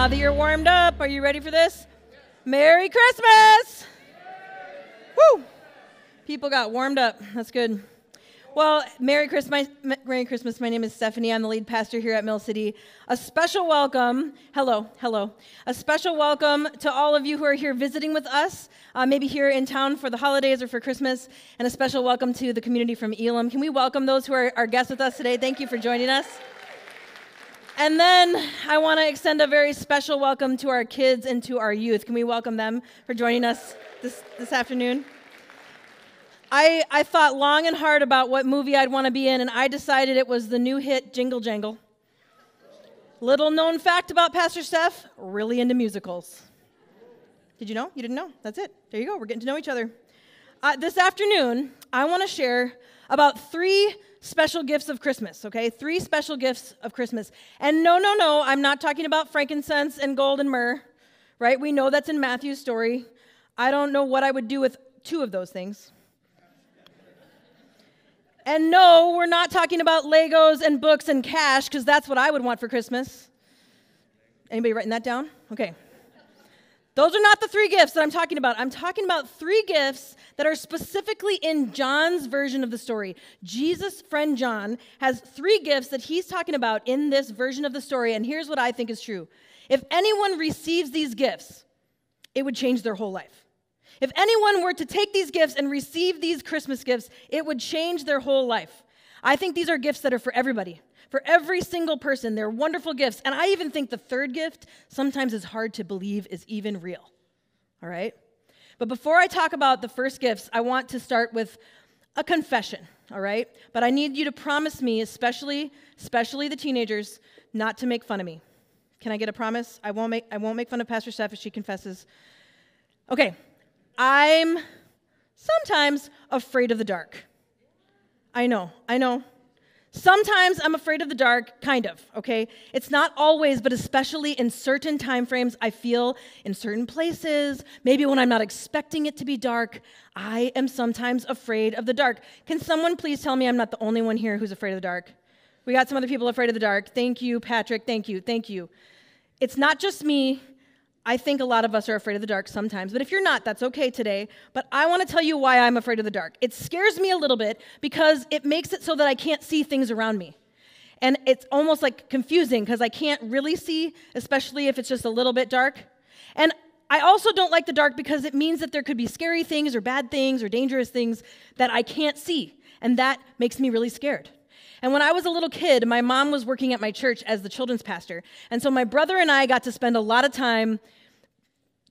Now that you're warmed up, are you ready for this? Merry Christmas! Woo! People got warmed up. That's good. Well, Merry Christmas, Merry Christmas. My name is Stephanie. I'm the lead pastor here at Mill City. A special welcome, hello, hello. A special welcome to all of you who are here visiting with us, uh, maybe here in town for the holidays or for Christmas, and a special welcome to the community from Elam. Can we welcome those who are our guests with us today? Thank you for joining us. And then I want to extend a very special welcome to our kids and to our youth. Can we welcome them for joining us this, this afternoon? I, I thought long and hard about what movie I'd want to be in, and I decided it was the new hit Jingle Jangle. Little known fact about Pastor Steph really into musicals. Did you know? You didn't know? That's it. There you go. We're getting to know each other. Uh, this afternoon, I want to share about three special gifts of Christmas, okay? Three special gifts of Christmas. And no, no, no, I'm not talking about frankincense and gold and myrrh, right? We know that's in Matthew's story. I don't know what I would do with two of those things. And no, we're not talking about Legos and books and cash, because that's what I would want for Christmas. Anybody writing that down? Okay. Those are not the three gifts that I'm talking about. I'm talking about three gifts that are specifically in John's version of the story. Jesus' friend John has three gifts that he's talking about in this version of the story, and here's what I think is true. If anyone receives these gifts, it would change their whole life. If anyone were to take these gifts and receive these Christmas gifts, it would change their whole life. I think these are gifts that are for everybody for every single person. They're wonderful gifts. And I even think the third gift sometimes is hard to believe is even real. All right? But before I talk about the first gifts, I want to start with a confession, all right? But I need you to promise me, especially especially the teenagers, not to make fun of me. Can I get a promise? I won't make I won't make fun of Pastor Steph if she confesses. Okay. I'm sometimes afraid of the dark. I know. I know. Sometimes I'm afraid of the dark, kind of, okay? It's not always, but especially in certain time frames, I feel in certain places, maybe when I'm not expecting it to be dark, I am sometimes afraid of the dark. Can someone please tell me I'm not the only one here who's afraid of the dark? We got some other people afraid of the dark. Thank you, Patrick. Thank you. Thank you. It's not just me. I think a lot of us are afraid of the dark sometimes, but if you're not, that's okay today. But I want to tell you why I'm afraid of the dark. It scares me a little bit because it makes it so that I can't see things around me. And it's almost like confusing because I can't really see, especially if it's just a little bit dark. And I also don't like the dark because it means that there could be scary things or bad things or dangerous things that I can't see. And that makes me really scared. And when I was a little kid, my mom was working at my church as the children's pastor. And so my brother and I got to spend a lot of time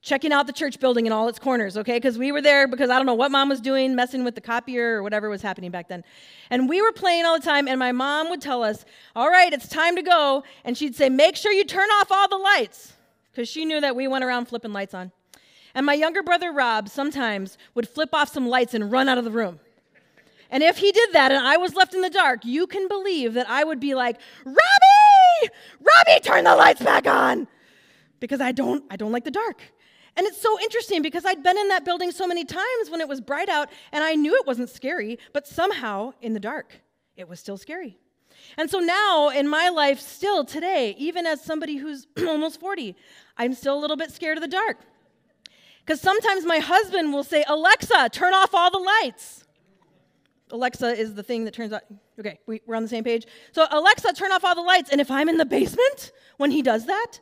checking out the church building in all its corners, okay? Because we were there because I don't know what mom was doing, messing with the copier or whatever was happening back then. And we were playing all the time, and my mom would tell us, All right, it's time to go. And she'd say, Make sure you turn off all the lights, because she knew that we went around flipping lights on. And my younger brother Rob sometimes would flip off some lights and run out of the room. And if he did that and I was left in the dark, you can believe that I would be like, Robbie, Robbie, turn the lights back on. Because I don't, I don't like the dark. And it's so interesting because I'd been in that building so many times when it was bright out and I knew it wasn't scary, but somehow in the dark, it was still scary. And so now in my life, still today, even as somebody who's almost 40, I'm still a little bit scared of the dark. Because sometimes my husband will say, Alexa, turn off all the lights. Alexa is the thing that turns out, okay, we, are on the same page. So, Alexa, turn off all the lights. And if I'm in the basement when he does that,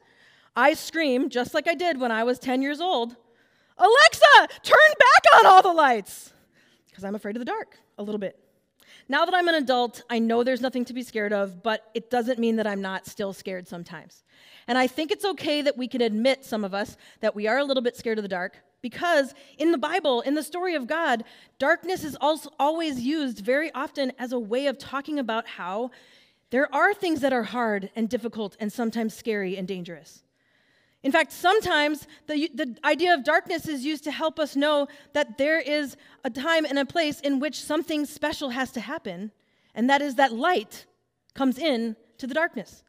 I scream, just like I did when I was 10 years old Alexa, turn back on all the lights! Because I'm afraid of the dark a little bit. Now that I'm an adult, I know there's nothing to be scared of, but it doesn't mean that I'm not still scared sometimes. And I think it's okay that we can admit, some of us, that we are a little bit scared of the dark, because in the Bible, in the story of God, darkness is also always used very often as a way of talking about how there are things that are hard and difficult and sometimes scary and dangerous. In fact, sometimes the, the idea of darkness is used to help us know that there is a time and a place in which something special has to happen, and that is that light comes in to the darkness.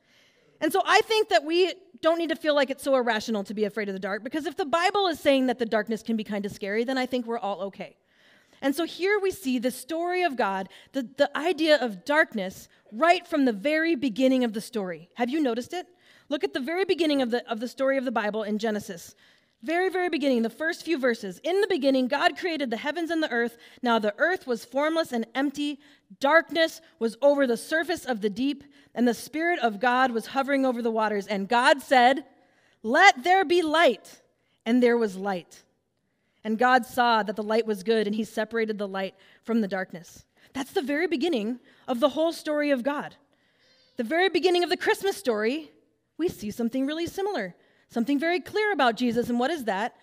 And so I think that we don't need to feel like it's so irrational to be afraid of the dark, because if the Bible is saying that the darkness can be kind of scary, then I think we're all okay. And so here we see the story of God, the, the idea of darkness, right from the very beginning of the story. Have you noticed it? Look at the very beginning of the, of the story of the Bible in Genesis. Very, very beginning, the first few verses. In the beginning, God created the heavens and the earth. Now the earth was formless and empty. Darkness was over the surface of the deep, and the Spirit of God was hovering over the waters. And God said, Let there be light. And there was light. And God saw that the light was good, and he separated the light from the darkness. That's the very beginning of the whole story of God. The very beginning of the Christmas story, we see something really similar, something very clear about Jesus. And what is that?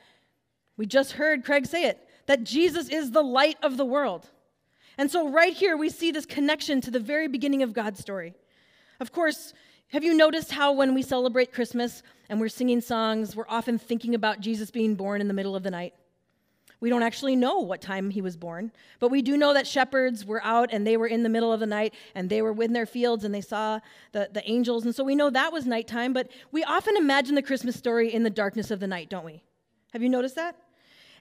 We just heard Craig say it that Jesus is the light of the world. And so, right here, we see this connection to the very beginning of God's story. Of course, have you noticed how when we celebrate Christmas and we're singing songs, we're often thinking about Jesus being born in the middle of the night? We don't actually know what time he was born, but we do know that shepherds were out and they were in the middle of the night and they were in their fields and they saw the, the angels. And so we know that was nighttime, but we often imagine the Christmas story in the darkness of the night, don't we? Have you noticed that?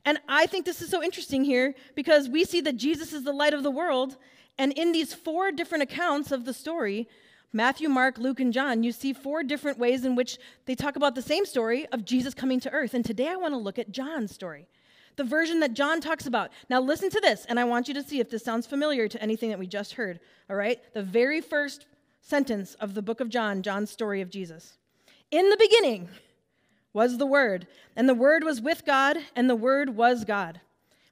And I think this is so interesting here because we see that Jesus is the light of the world. And in these four different accounts of the story, Matthew, Mark, Luke, and John, you see four different ways in which they talk about the same story of Jesus coming to earth. And today I want to look at John's story the version that John talks about. Now, listen to this, and I want you to see if this sounds familiar to anything that we just heard. All right? The very first sentence of the book of John, John's story of Jesus. In the beginning was the Word, and the Word was with God, and the Word was God.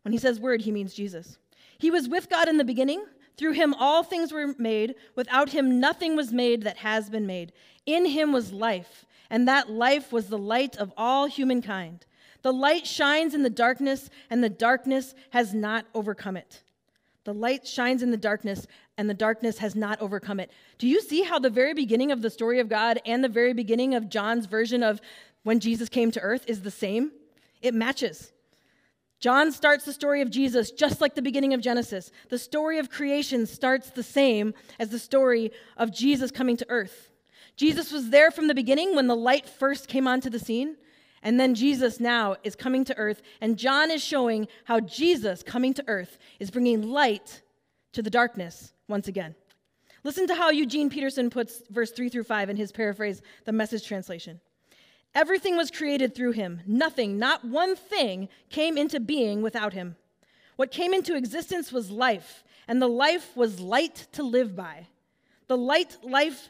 When he says Word, he means Jesus. He was with God in the beginning. Through him all things were made. Without him nothing was made that has been made. In him was life, and that life was the light of all humankind. The light shines in the darkness, and the darkness has not overcome it. The light shines in the darkness, and the darkness has not overcome it. Do you see how the very beginning of the story of God and the very beginning of John's version of when Jesus came to earth is the same? It matches. John starts the story of Jesus just like the beginning of Genesis. The story of creation starts the same as the story of Jesus coming to earth. Jesus was there from the beginning when the light first came onto the scene. And then Jesus now is coming to earth, and John is showing how Jesus coming to earth is bringing light to the darkness once again. Listen to how Eugene Peterson puts verse 3 through 5 in his paraphrase, the message translation. Everything was created through him. Nothing, not one thing, came into being without him. What came into existence was life, and the life was light to live by. The light life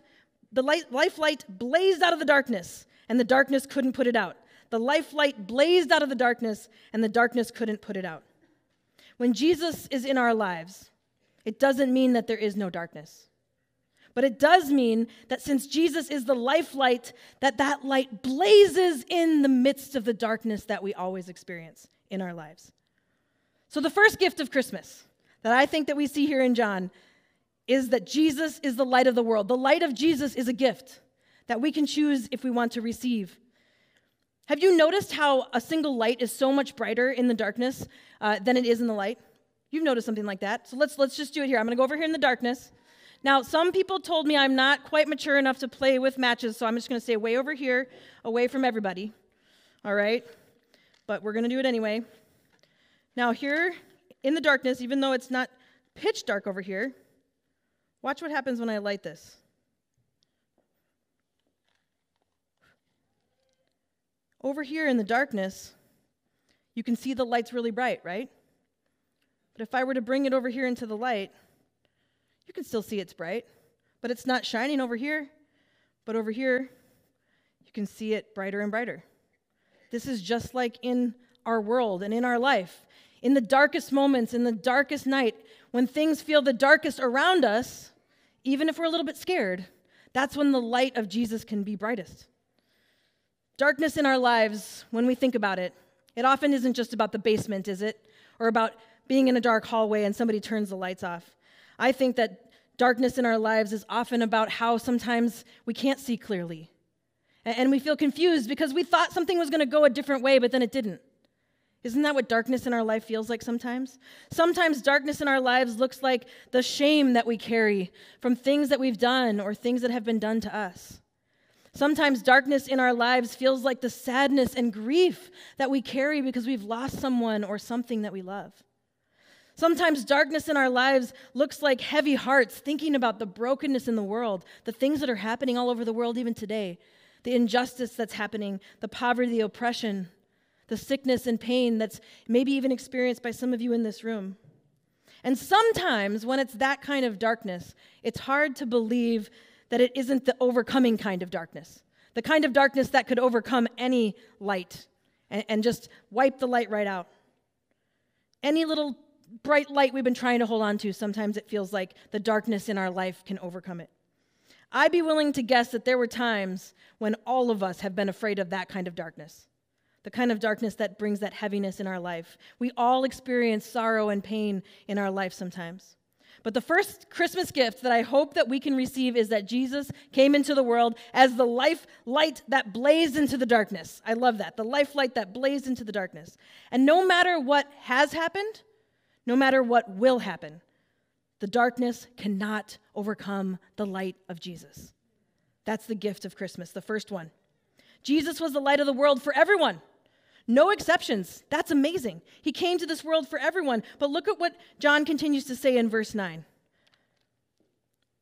the light, life light blazed out of the darkness, and the darkness couldn't put it out. The life light blazed out of the darkness, and the darkness couldn't put it out. When Jesus is in our lives, it doesn't mean that there is no darkness. But it does mean that since Jesus is the life light, that that light blazes in the midst of the darkness that we always experience in our lives. So the first gift of Christmas that I think that we see here in John is that Jesus is the light of the world. The light of Jesus is a gift that we can choose if we want to receive. Have you noticed how a single light is so much brighter in the darkness uh, than it is in the light? You've noticed something like that. So let's, let's just do it here. I'm going to go over here in the darkness. Now, some people told me I'm not quite mature enough to play with matches, so I'm just going to stay way over here, away from everybody. All right? But we're going to do it anyway. Now, here in the darkness, even though it's not pitch dark over here, watch what happens when I light this. Over here in the darkness, you can see the light's really bright, right? But if I were to bring it over here into the light, you can still see it's bright, but it's not shining over here. But over here, you can see it brighter and brighter. This is just like in our world and in our life. In the darkest moments, in the darkest night, when things feel the darkest around us, even if we're a little bit scared, that's when the light of Jesus can be brightest. Darkness in our lives, when we think about it, it often isn't just about the basement, is it? Or about being in a dark hallway and somebody turns the lights off. I think that darkness in our lives is often about how sometimes we can't see clearly. And we feel confused because we thought something was going to go a different way, but then it didn't. Isn't that what darkness in our life feels like sometimes? Sometimes darkness in our lives looks like the shame that we carry from things that we've done or things that have been done to us. Sometimes darkness in our lives feels like the sadness and grief that we carry because we've lost someone or something that we love. Sometimes darkness in our lives looks like heavy hearts thinking about the brokenness in the world, the things that are happening all over the world even today. the injustice that's happening, the poverty, the oppression, the sickness and pain that's maybe even experienced by some of you in this room. And sometimes, when it's that kind of darkness, it's hard to believe that it isn't the overcoming kind of darkness, the kind of darkness that could overcome any light and, and just wipe the light right out. Any little bright light we've been trying to hold on to, sometimes it feels like the darkness in our life can overcome it. I'd be willing to guess that there were times when all of us have been afraid of that kind of darkness the kind of darkness that brings that heaviness in our life. We all experience sorrow and pain in our life sometimes. But the first Christmas gift that I hope that we can receive is that Jesus came into the world as the life light that blazed into the darkness. I love that. The life light that blazed into the darkness. And no matter what has happened, no matter what will happen, the darkness cannot overcome the light of Jesus. That's the gift of Christmas, the first one. Jesus was the light of the world for everyone. No exceptions. That's amazing. He came to this world for everyone. But look at what John continues to say in verse 9.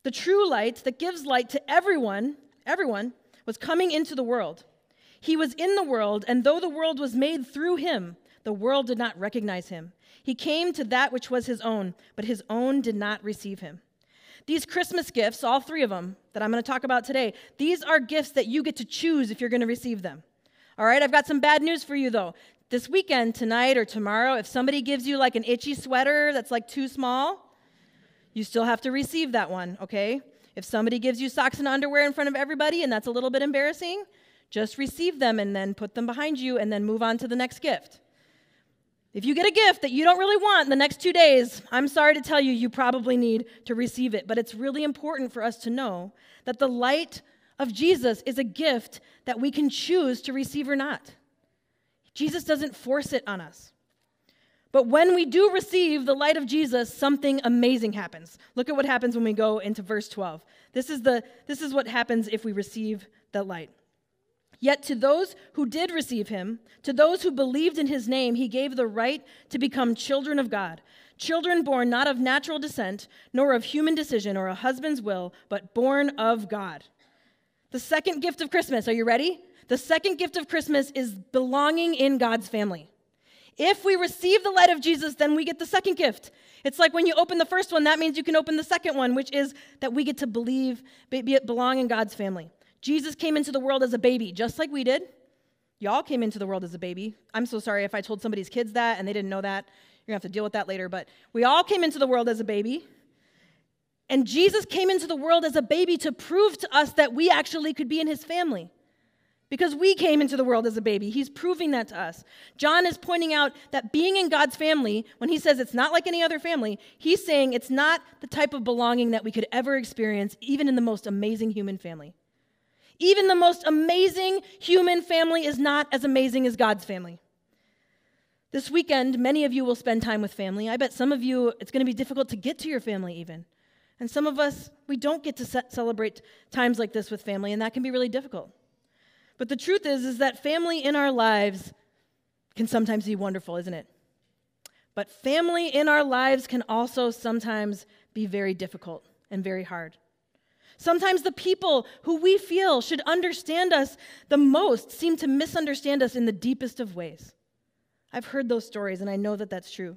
The true light that gives light to everyone, everyone, was coming into the world. He was in the world, and though the world was made through him, the world did not recognize him. He came to that which was his own, but his own did not receive him. These Christmas gifts, all three of them that I'm going to talk about today, these are gifts that you get to choose if you're going to receive them. All right, I've got some bad news for you though. This weekend, tonight or tomorrow, if somebody gives you like an itchy sweater that's like too small, you still have to receive that one, okay? If somebody gives you socks and underwear in front of everybody and that's a little bit embarrassing, just receive them and then put them behind you and then move on to the next gift. If you get a gift that you don't really want in the next two days, I'm sorry to tell you, you probably need to receive it. But it's really important for us to know that the light of Jesus is a gift that we can choose to receive or not. Jesus doesn't force it on us. But when we do receive the light of Jesus, something amazing happens. Look at what happens when we go into verse 12. This is, the, this is what happens if we receive that light. Yet to those who did receive him, to those who believed in his name, he gave the right to become children of God. Children born not of natural descent, nor of human decision or a husband's will, but born of God. The second gift of Christmas, are you ready? The second gift of Christmas is belonging in God's family. If we receive the light of Jesus, then we get the second gift. It's like when you open the first one, that means you can open the second one, which is that we get to believe, belong in God's family. Jesus came into the world as a baby, just like we did. Y'all came into the world as a baby. I'm so sorry if I told somebody's kids that and they didn't know that. You're gonna have to deal with that later, but we all came into the world as a baby. And Jesus came into the world as a baby to prove to us that we actually could be in his family. Because we came into the world as a baby. He's proving that to us. John is pointing out that being in God's family, when he says it's not like any other family, he's saying it's not the type of belonging that we could ever experience, even in the most amazing human family. Even the most amazing human family is not as amazing as God's family. This weekend, many of you will spend time with family. I bet some of you, it's going to be difficult to get to your family even. And some of us, we don't get to celebrate times like this with family, and that can be really difficult. But the truth is, is that family in our lives can sometimes be wonderful, isn't it? But family in our lives can also sometimes be very difficult and very hard. Sometimes the people who we feel should understand us the most seem to misunderstand us in the deepest of ways. I've heard those stories, and I know that that's true.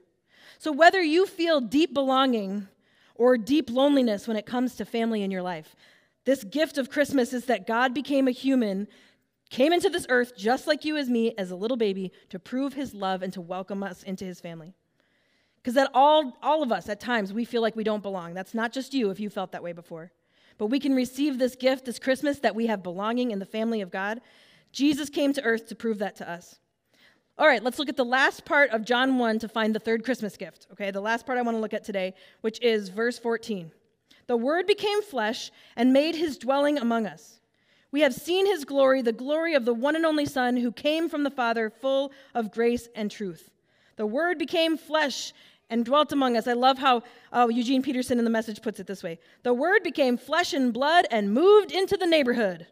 So, whether you feel deep belonging or deep loneliness when it comes to family in your life. This gift of Christmas is that God became a human, came into this earth just like you as me as a little baby to prove his love and to welcome us into his family. Because that all, all of us at times we feel like we don't belong. That's not just you if you felt that way before. But we can receive this gift this Christmas that we have belonging in the family of God. Jesus came to earth to prove that to us. All right, let's look at the last part of John 1 to find the third Christmas gift. Okay, the last part I want to look at today, which is verse 14. The Word became flesh and made his dwelling among us. We have seen his glory, the glory of the one and only Son who came from the Father, full of grace and truth. The Word became flesh and dwelt among us. I love how uh, Eugene Peterson in the message puts it this way The Word became flesh and blood and moved into the neighborhood.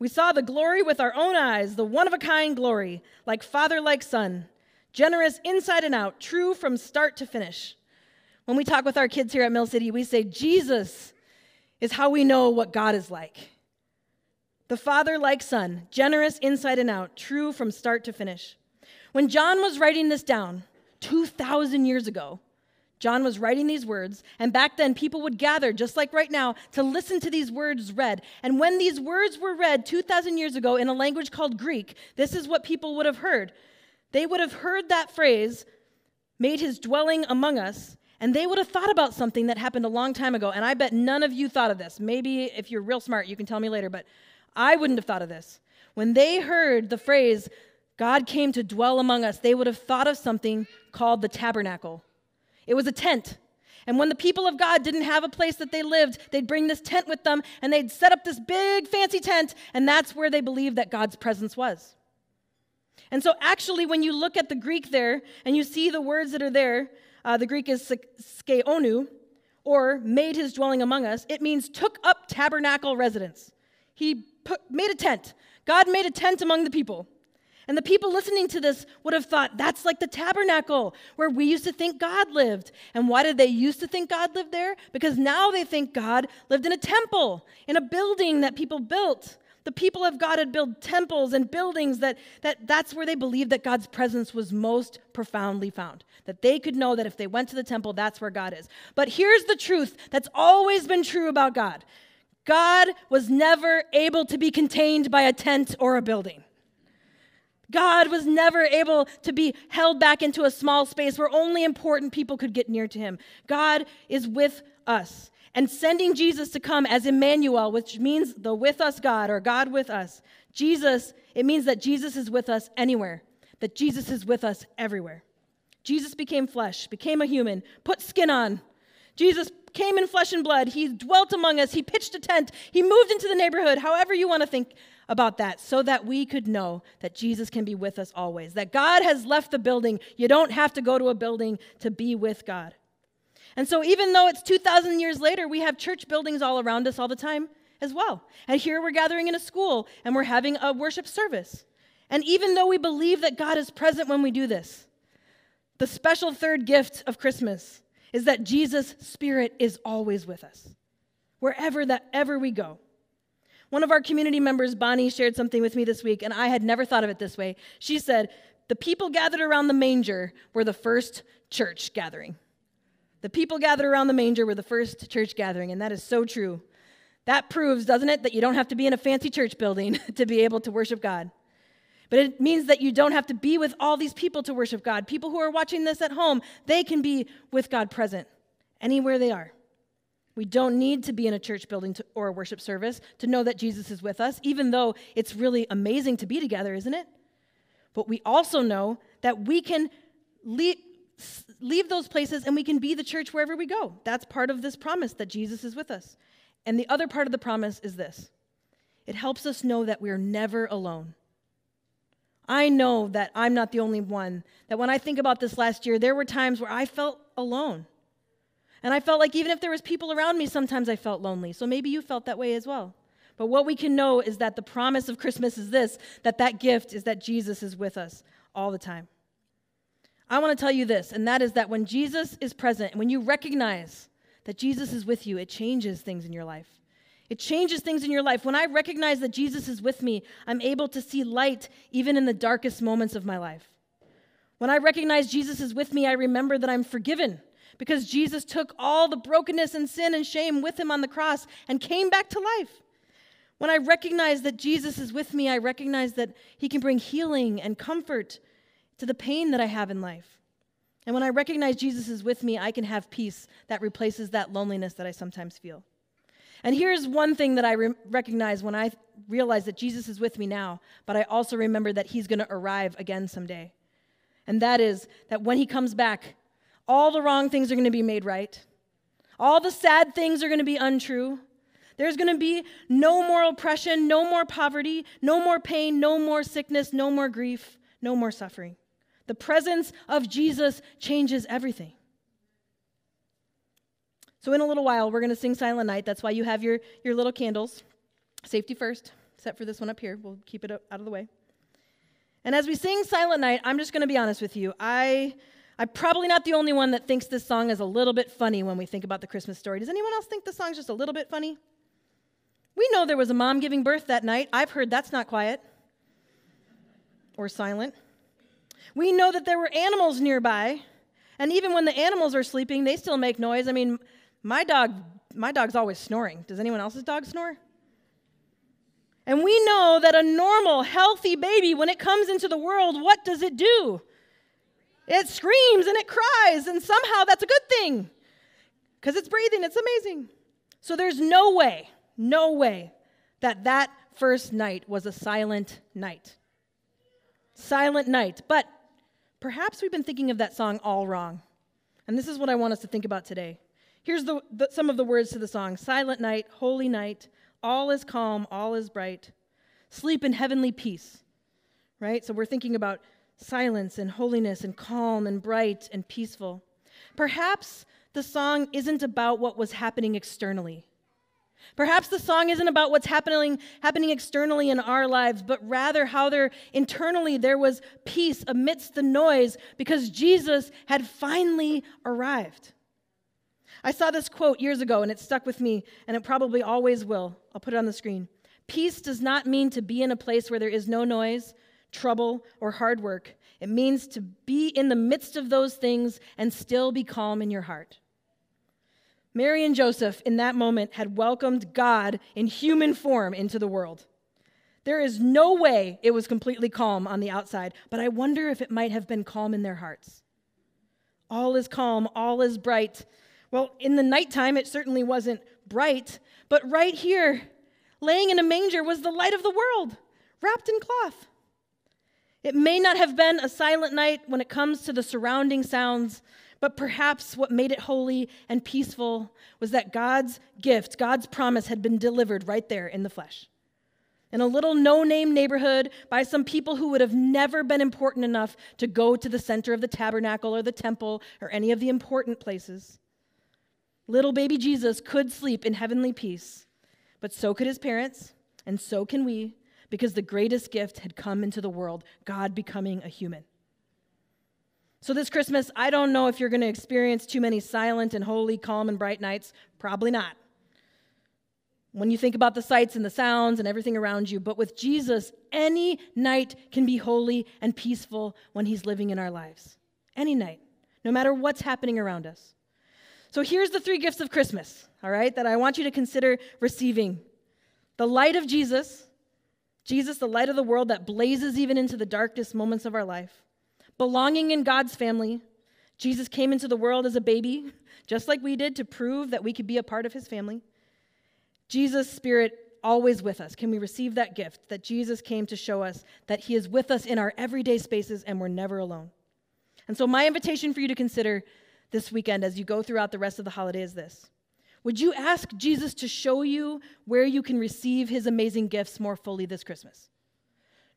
We saw the glory with our own eyes, the one of a kind glory, like Father, like Son, generous inside and out, true from start to finish. When we talk with our kids here at Mill City, we say, Jesus is how we know what God is like. The Father like Son, generous inside and out, true from start to finish. When John was writing this down 2,000 years ago, John was writing these words, and back then people would gather, just like right now, to listen to these words read. And when these words were read 2,000 years ago in a language called Greek, this is what people would have heard. They would have heard that phrase, made his dwelling among us, and they would have thought about something that happened a long time ago. And I bet none of you thought of this. Maybe if you're real smart, you can tell me later, but I wouldn't have thought of this. When they heard the phrase, God came to dwell among us, they would have thought of something called the tabernacle. It was a tent. And when the people of God didn't have a place that they lived, they'd bring this tent with them and they'd set up this big fancy tent, and that's where they believed that God's presence was. And so, actually, when you look at the Greek there and you see the words that are there, uh, the Greek is skeonu, or made his dwelling among us, it means took up tabernacle residence. He put, made a tent. God made a tent among the people. And the people listening to this would have thought, that's like the tabernacle where we used to think God lived. And why did they used to think God lived there? Because now they think God lived in a temple, in a building that people built. The people of God had built temples and buildings that, that that's where they believed that God's presence was most profoundly found. That they could know that if they went to the temple, that's where God is. But here's the truth that's always been true about God God was never able to be contained by a tent or a building. God was never able to be held back into a small space where only important people could get near to him. God is with us. And sending Jesus to come as Emmanuel, which means the with us God or God with us, Jesus, it means that Jesus is with us anywhere, that Jesus is with us everywhere. Jesus became flesh, became a human, put skin on. Jesus came in flesh and blood. He dwelt among us. He pitched a tent. He moved into the neighborhood, however you want to think about that so that we could know that Jesus can be with us always. That God has left the building. You don't have to go to a building to be with God. And so, even though it's 2,000 years later, we have church buildings all around us all the time as well. And here we're gathering in a school and we're having a worship service. And even though we believe that God is present when we do this, the special third gift of Christmas is that Jesus' Spirit is always with us, wherever that ever we go. One of our community members, Bonnie, shared something with me this week, and I had never thought of it this way. She said, The people gathered around the manger were the first church gathering. The people gathered around the manger were the first church gathering, and that is so true. That proves, doesn't it, that you don't have to be in a fancy church building to be able to worship God. But it means that you don't have to be with all these people to worship God. People who are watching this at home, they can be with God present anywhere they are. We don't need to be in a church building to, or a worship service to know that Jesus is with us, even though it's really amazing to be together, isn't it? But we also know that we can leave, leave those places and we can be the church wherever we go. That's part of this promise that Jesus is with us. And the other part of the promise is this it helps us know that we're never alone. I know that I'm not the only one, that when I think about this last year, there were times where I felt alone. And I felt like even if there was people around me, sometimes I felt lonely. So maybe you felt that way as well. But what we can know is that the promise of Christmas is this that that gift is that Jesus is with us all the time. I want to tell you this, and that is that when Jesus is present, when you recognize that Jesus is with you, it changes things in your life. It changes things in your life. When I recognize that Jesus is with me, I'm able to see light even in the darkest moments of my life. When I recognize Jesus is with me, I remember that I'm forgiven because Jesus took all the brokenness and sin and shame with him on the cross and came back to life. When I recognize that Jesus is with me, I recognize that he can bring healing and comfort to the pain that I have in life. And when I recognize Jesus is with me, I can have peace that replaces that loneliness that I sometimes feel. And here's one thing that I re- recognize when I realize that Jesus is with me now, but I also remember that he's going to arrive again someday. And that is that when he comes back, all the wrong things are going to be made right. All the sad things are going to be untrue. There's going to be no more oppression, no more poverty, no more pain, no more sickness, no more grief, no more suffering. The presence of Jesus changes everything. So, in a little while, we're going to sing Silent Night. That's why you have your, your little candles. Safety first, except for this one up here. We'll keep it out of the way. And as we sing Silent Night, I'm just going to be honest with you. I I'm probably not the only one that thinks this song is a little bit funny when we think about the Christmas story. Does anyone else think the song's just a little bit funny? We know there was a mom giving birth that night. I've heard that's not quiet or silent. We know that there were animals nearby, and even when the animals are sleeping, they still make noise. I mean, my dog, my dog's always snoring. Does anyone else's dog snore? And we know that a normal, healthy baby, when it comes into the world, what does it do? It screams and it cries, and somehow that's a good thing because it's breathing. It's amazing. So there's no way, no way that that first night was a silent night. Silent night. But perhaps we've been thinking of that song all wrong. And this is what I want us to think about today. Here's the, the, some of the words to the song Silent night, holy night, all is calm, all is bright. Sleep in heavenly peace, right? So we're thinking about silence and holiness and calm and bright and peaceful. Perhaps the song isn't about what was happening externally. Perhaps the song isn't about what's happening, happening externally in our lives, but rather how there internally there was peace amidst the noise because Jesus had finally arrived. I saw this quote years ago and it stuck with me, and it probably always will. I'll put it on the screen. Peace does not mean to be in a place where there is no noise, trouble, or hard work. It means to be in the midst of those things and still be calm in your heart. Mary and Joseph, in that moment, had welcomed God in human form into the world. There is no way it was completely calm on the outside, but I wonder if it might have been calm in their hearts. All is calm, all is bright, well, in the nighttime, it certainly wasn't bright, but right here, laying in a manger, was the light of the world, wrapped in cloth. It may not have been a silent night when it comes to the surrounding sounds, but perhaps what made it holy and peaceful was that God's gift, God's promise, had been delivered right there in the flesh. In a little no name neighborhood by some people who would have never been important enough to go to the center of the tabernacle or the temple or any of the important places. Little baby Jesus could sleep in heavenly peace, but so could his parents, and so can we, because the greatest gift had come into the world God becoming a human. So, this Christmas, I don't know if you're going to experience too many silent and holy, calm, and bright nights. Probably not. When you think about the sights and the sounds and everything around you, but with Jesus, any night can be holy and peaceful when he's living in our lives. Any night, no matter what's happening around us. So here's the three gifts of Christmas, all right, that I want you to consider receiving the light of Jesus, Jesus, the light of the world that blazes even into the darkest moments of our life, belonging in God's family. Jesus came into the world as a baby, just like we did, to prove that we could be a part of his family. Jesus' Spirit always with us. Can we receive that gift that Jesus came to show us that he is with us in our everyday spaces and we're never alone? And so, my invitation for you to consider this weekend as you go throughout the rest of the holiday is this Would you ask Jesus to show you where you can receive his amazing gifts more fully this Christmas?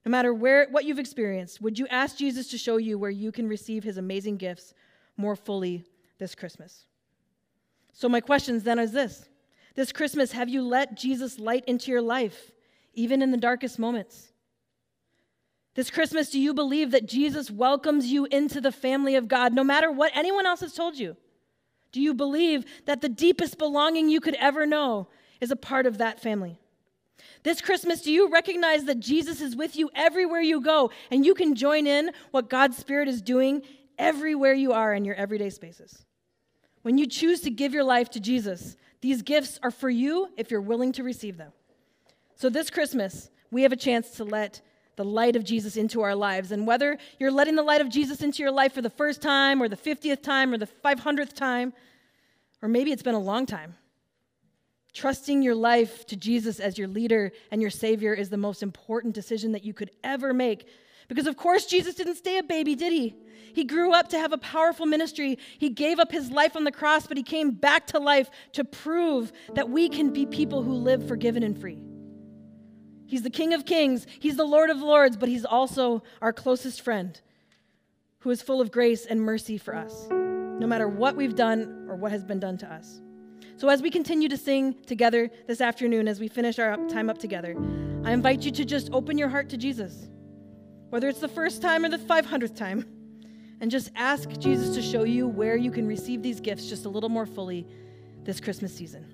No matter where, what you've experienced, would you ask Jesus to show you where you can receive his amazing gifts more fully this Christmas? So, my questions then is this This Christmas, have you let Jesus light into your life, even in the darkest moments? This Christmas, do you believe that Jesus welcomes you into the family of God no matter what anyone else has told you? Do you believe that the deepest belonging you could ever know is a part of that family? This Christmas, do you recognize that Jesus is with you everywhere you go and you can join in what God's Spirit is doing everywhere you are in your everyday spaces? When you choose to give your life to Jesus, these gifts are for you if you're willing to receive them. So this Christmas, we have a chance to let the light of Jesus into our lives. And whether you're letting the light of Jesus into your life for the first time or the 50th time or the 500th time, or maybe it's been a long time, trusting your life to Jesus as your leader and your Savior is the most important decision that you could ever make. Because, of course, Jesus didn't stay a baby, did he? He grew up to have a powerful ministry. He gave up his life on the cross, but he came back to life to prove that we can be people who live forgiven and free. He's the King of Kings, He's the Lord of Lords, but He's also our closest friend who is full of grace and mercy for us, no matter what we've done or what has been done to us. So, as we continue to sing together this afternoon, as we finish our time up together, I invite you to just open your heart to Jesus, whether it's the first time or the 500th time, and just ask Jesus to show you where you can receive these gifts just a little more fully this Christmas season.